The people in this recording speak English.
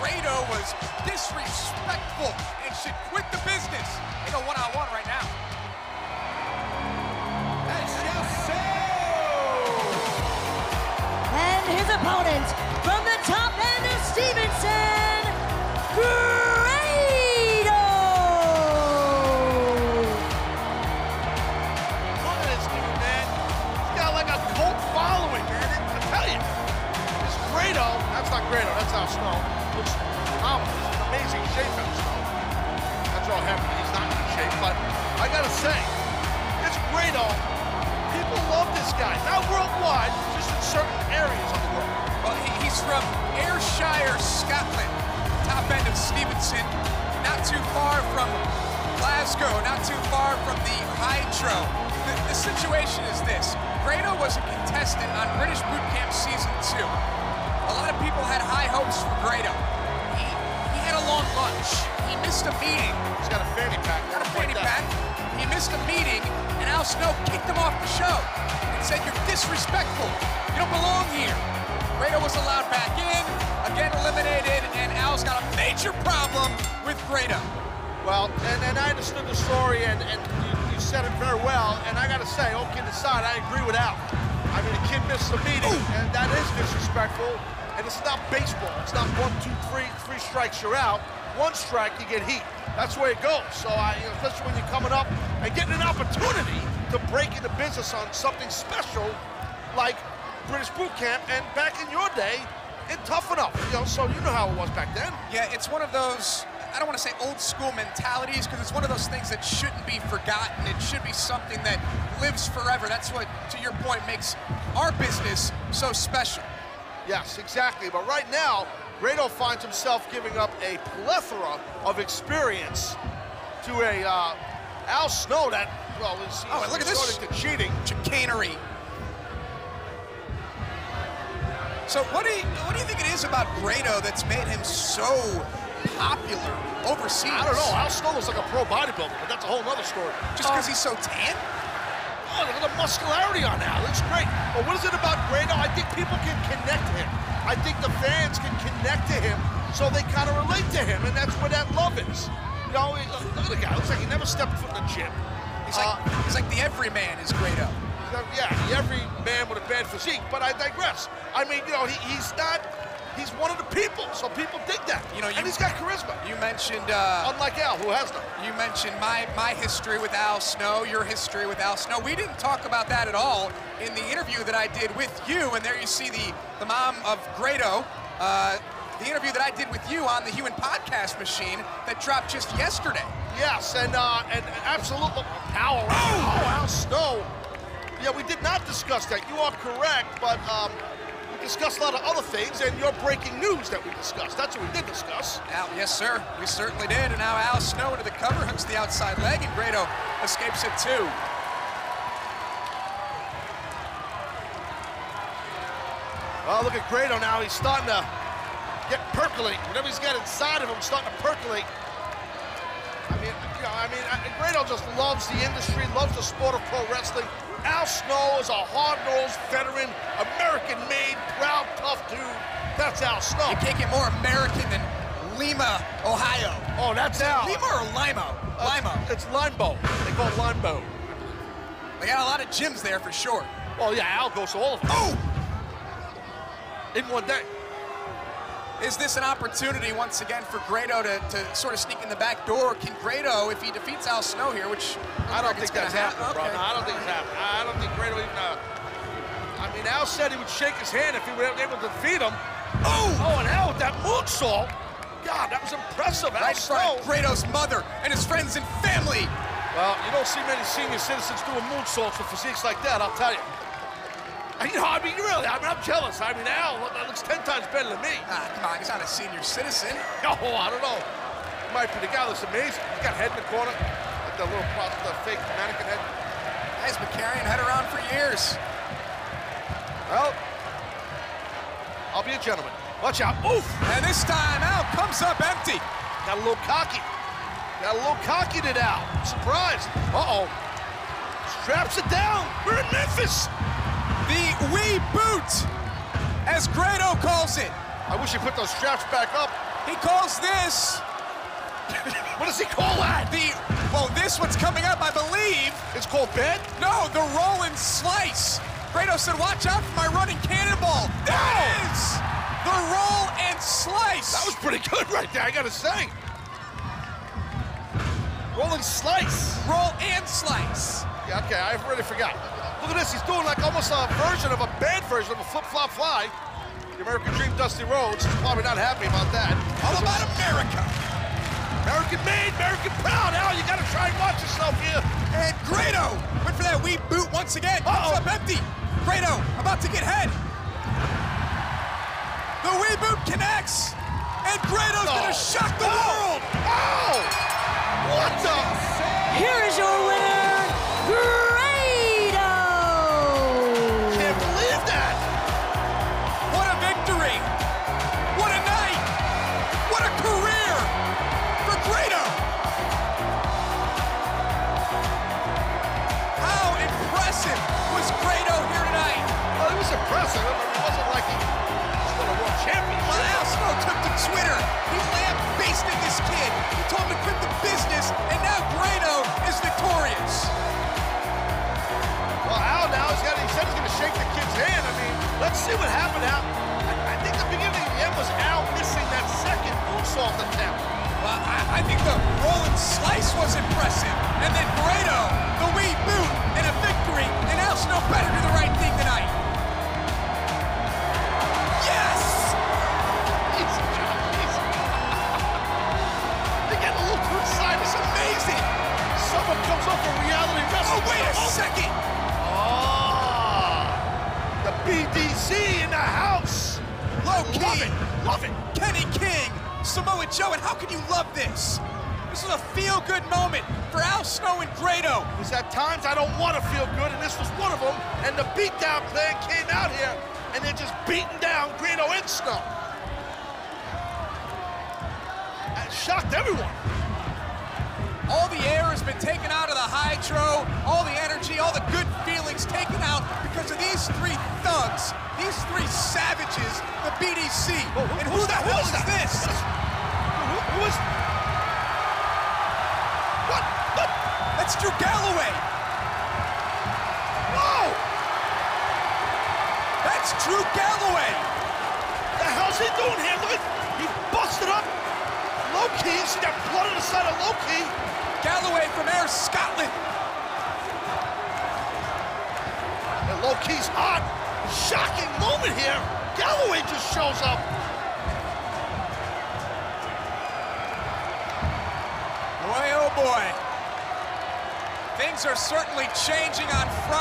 Grado was disrespectful and should quit the business. They go one-on-one right now. And his opponent from the certain areas of the world. Well, he, he's from Ayrshire, Scotland, top end of Stevenston, not too far from Glasgow, not too far from the Hydro. The, the situation is this. Grado was a contestant on British Boot Camp Season 2. A lot of people had high hopes for Grado. He, he had a long lunch. He missed a meeting. He's got a fanny pack. Got a fanny pack. He missed a meeting, and Al Snow kicked him off the show said, You're disrespectful. You don't belong here. Grado was allowed back in, again eliminated, and Al's got a major problem with Grado. Well, and, and I understood the story, and, and you, you said it very well. And I got to say, all kidding aside, I agree with Al. I mean, the kid missed the meeting, oh! and that is disrespectful. And it's not baseball. It's not one, two, three, three strikes, you're out. One strike, you get heat. That's the way it goes. So, I, you know, especially when you're coming up and getting an opportunity to break into business on something special like British boot camp, and back in your day, it tough enough. You know, so you know how it was back then. Yeah, it's one of those, I don't want to say old school mentalities, because it's one of those things that shouldn't be forgotten. It should be something that lives forever. That's what, to your point, makes our business so special. Yes, exactly. But right now, Grado finds himself giving up a plethora of experience to a uh, Al Snow that, well, is Oh, look at this. to cheating. chicanery. So what do you what do you think it is about Grado that's made him so popular overseas? I don't know. Al Snow looks like a pro bodybuilder, but that's a whole other story. Just because he's so tan? Oh, look at the muscularity on that. Looks great. But what is it about Grado? I think people can connect to him. I think the fans can connect to him so they kind of relate to him, and that's where that love is. You know, look at the guy. Looks like he never stepped foot in the gym. He's like Uh, he's like the everyman is Grado. yeah, every man with a bad physique, but I digress. I mean, you know, he, he's not, he's one of the people, so people dig that. You know, you- and he's got charisma, You mentioned uh, unlike Al, who has none. you mentioned my my history with Al Snow, your history with Al Snow. We didn't talk about that at all in the interview that I did with you, and there you see the the mom of Grado. Uh, the interview that I did with you on the Human Podcast Machine that dropped just yesterday. Yes, and uh, and absolutely power. Oh, Al Snow. Yeah, we did not discuss that. You are correct, but um, discussed a lot of other things, and your breaking news that we discussed. That's what we did discuss. Al, yes, sir. We certainly did. And now Al Snow into the cover, hooks the outside leg, and Grado escapes it too. Well, look at Grado now. He's starting to get percolate. Whatever he's got inside of him, starting to percolate. I mean, you know, I mean, Grado just loves the industry, loves the sport of pro wrestling. Al Snow is a hard-nosed veteran, American-made, proud, tough dude. That's Al Snow. You can't get more American than Lima, Ohio. Oh, that's Al. Lima or Limo? Uh, Limo. It's Limebo. They call it Limebo. They got a lot of gyms there for sure. Well, yeah, Al goes to all of them Oh! in one day. Is this an opportunity once again for Grado to, to sort of sneak in the back door? Can Grado, if he defeats Al Snow here, which I don't think that's happening, bro. okay. No, I don't think it's happening. I don't think Grado even. Uh, I mean, Al said he would shake his hand if he were able to defeat him. Oh! Oh, and Al with that moonsault. God, that was impressive. Al Right Snow. Grado's mother and his friends and family. Well, you don't see many senior citizens doing moonsaults with physiques like that, I'll tell you. You know, I mean, really, I mean, I'm jealous. I mean, Al look- looks 10 times better than me. Ah, come on, he's not a senior citizen. Oh, I don't know. Might be the guy that's amazing. He's got head in the corner, like that little pro- the fake mannequin head. He's been carrying head around for years. Well, I'll be a gentleman. Watch out. Oof! And this time, Al comes up empty. Got a little cocky. Got a little cocky to Al. Surprised. Uh-oh. Straps it down. We're in Memphis. The wee boot, as Grado calls it. I wish you put those straps back up. He calls this What does he call that? the, well, this one's coming up, I believe. It's called bed? No, the roll and slice. Grado said, watch out for my running cannonball. There it is! The roll and slice. That was pretty good right there, I gotta say. Rolling slice. roll and slice. Yeah, okay, I really forgot. Look at this, he's doing like almost a version of a bad version of a flip-flop fly. The American Dream Dusty Rhodes is probably not happy about that. All about America. American made, American proud. Al, you gotta try and watch yourself here. And Grado went for that wee boot once again. Comes Uh-oh. up empty. Grado about to get head. The wee boot connects. And Grado's No. gonna oh. shock the world. Oh! What the? Here is your think the roll and slice was impressive. And then Grado, the wee boot, and a victory. And Al Snow better do the right thing tonight. Yes! He's, he's, they get a little too excited. It's amazing. Someone comes up for reality Oh, wait a second. Oh, the BDC in the house. Low Ki. Love it. Love it. Kenny King, Samoa Joe, and how can you love this? This is a feel-good moment for Al Snow and Grado. Because at times I don't want to feel good, and this was one of them. And the Beat Down Clan came out here, and they're just beating down Grado and Snow. And shocked everyone. All the air has been taken thugs, these three savages, the BDC. Whoa, who- and who who's the hell is that? this? Who, who is? What? What? That's Drew Galloway. Whoa! That's Drew Galloway. The hell's he doing here? Look at he busted up. Low Ki, you see that blood on the side of Low Ki. Galloway from Ayr Scotland. And Low Ki's hot. Shocking moment here. Galloway just shows up. Boy, oh boy. Things are certainly changing on Friday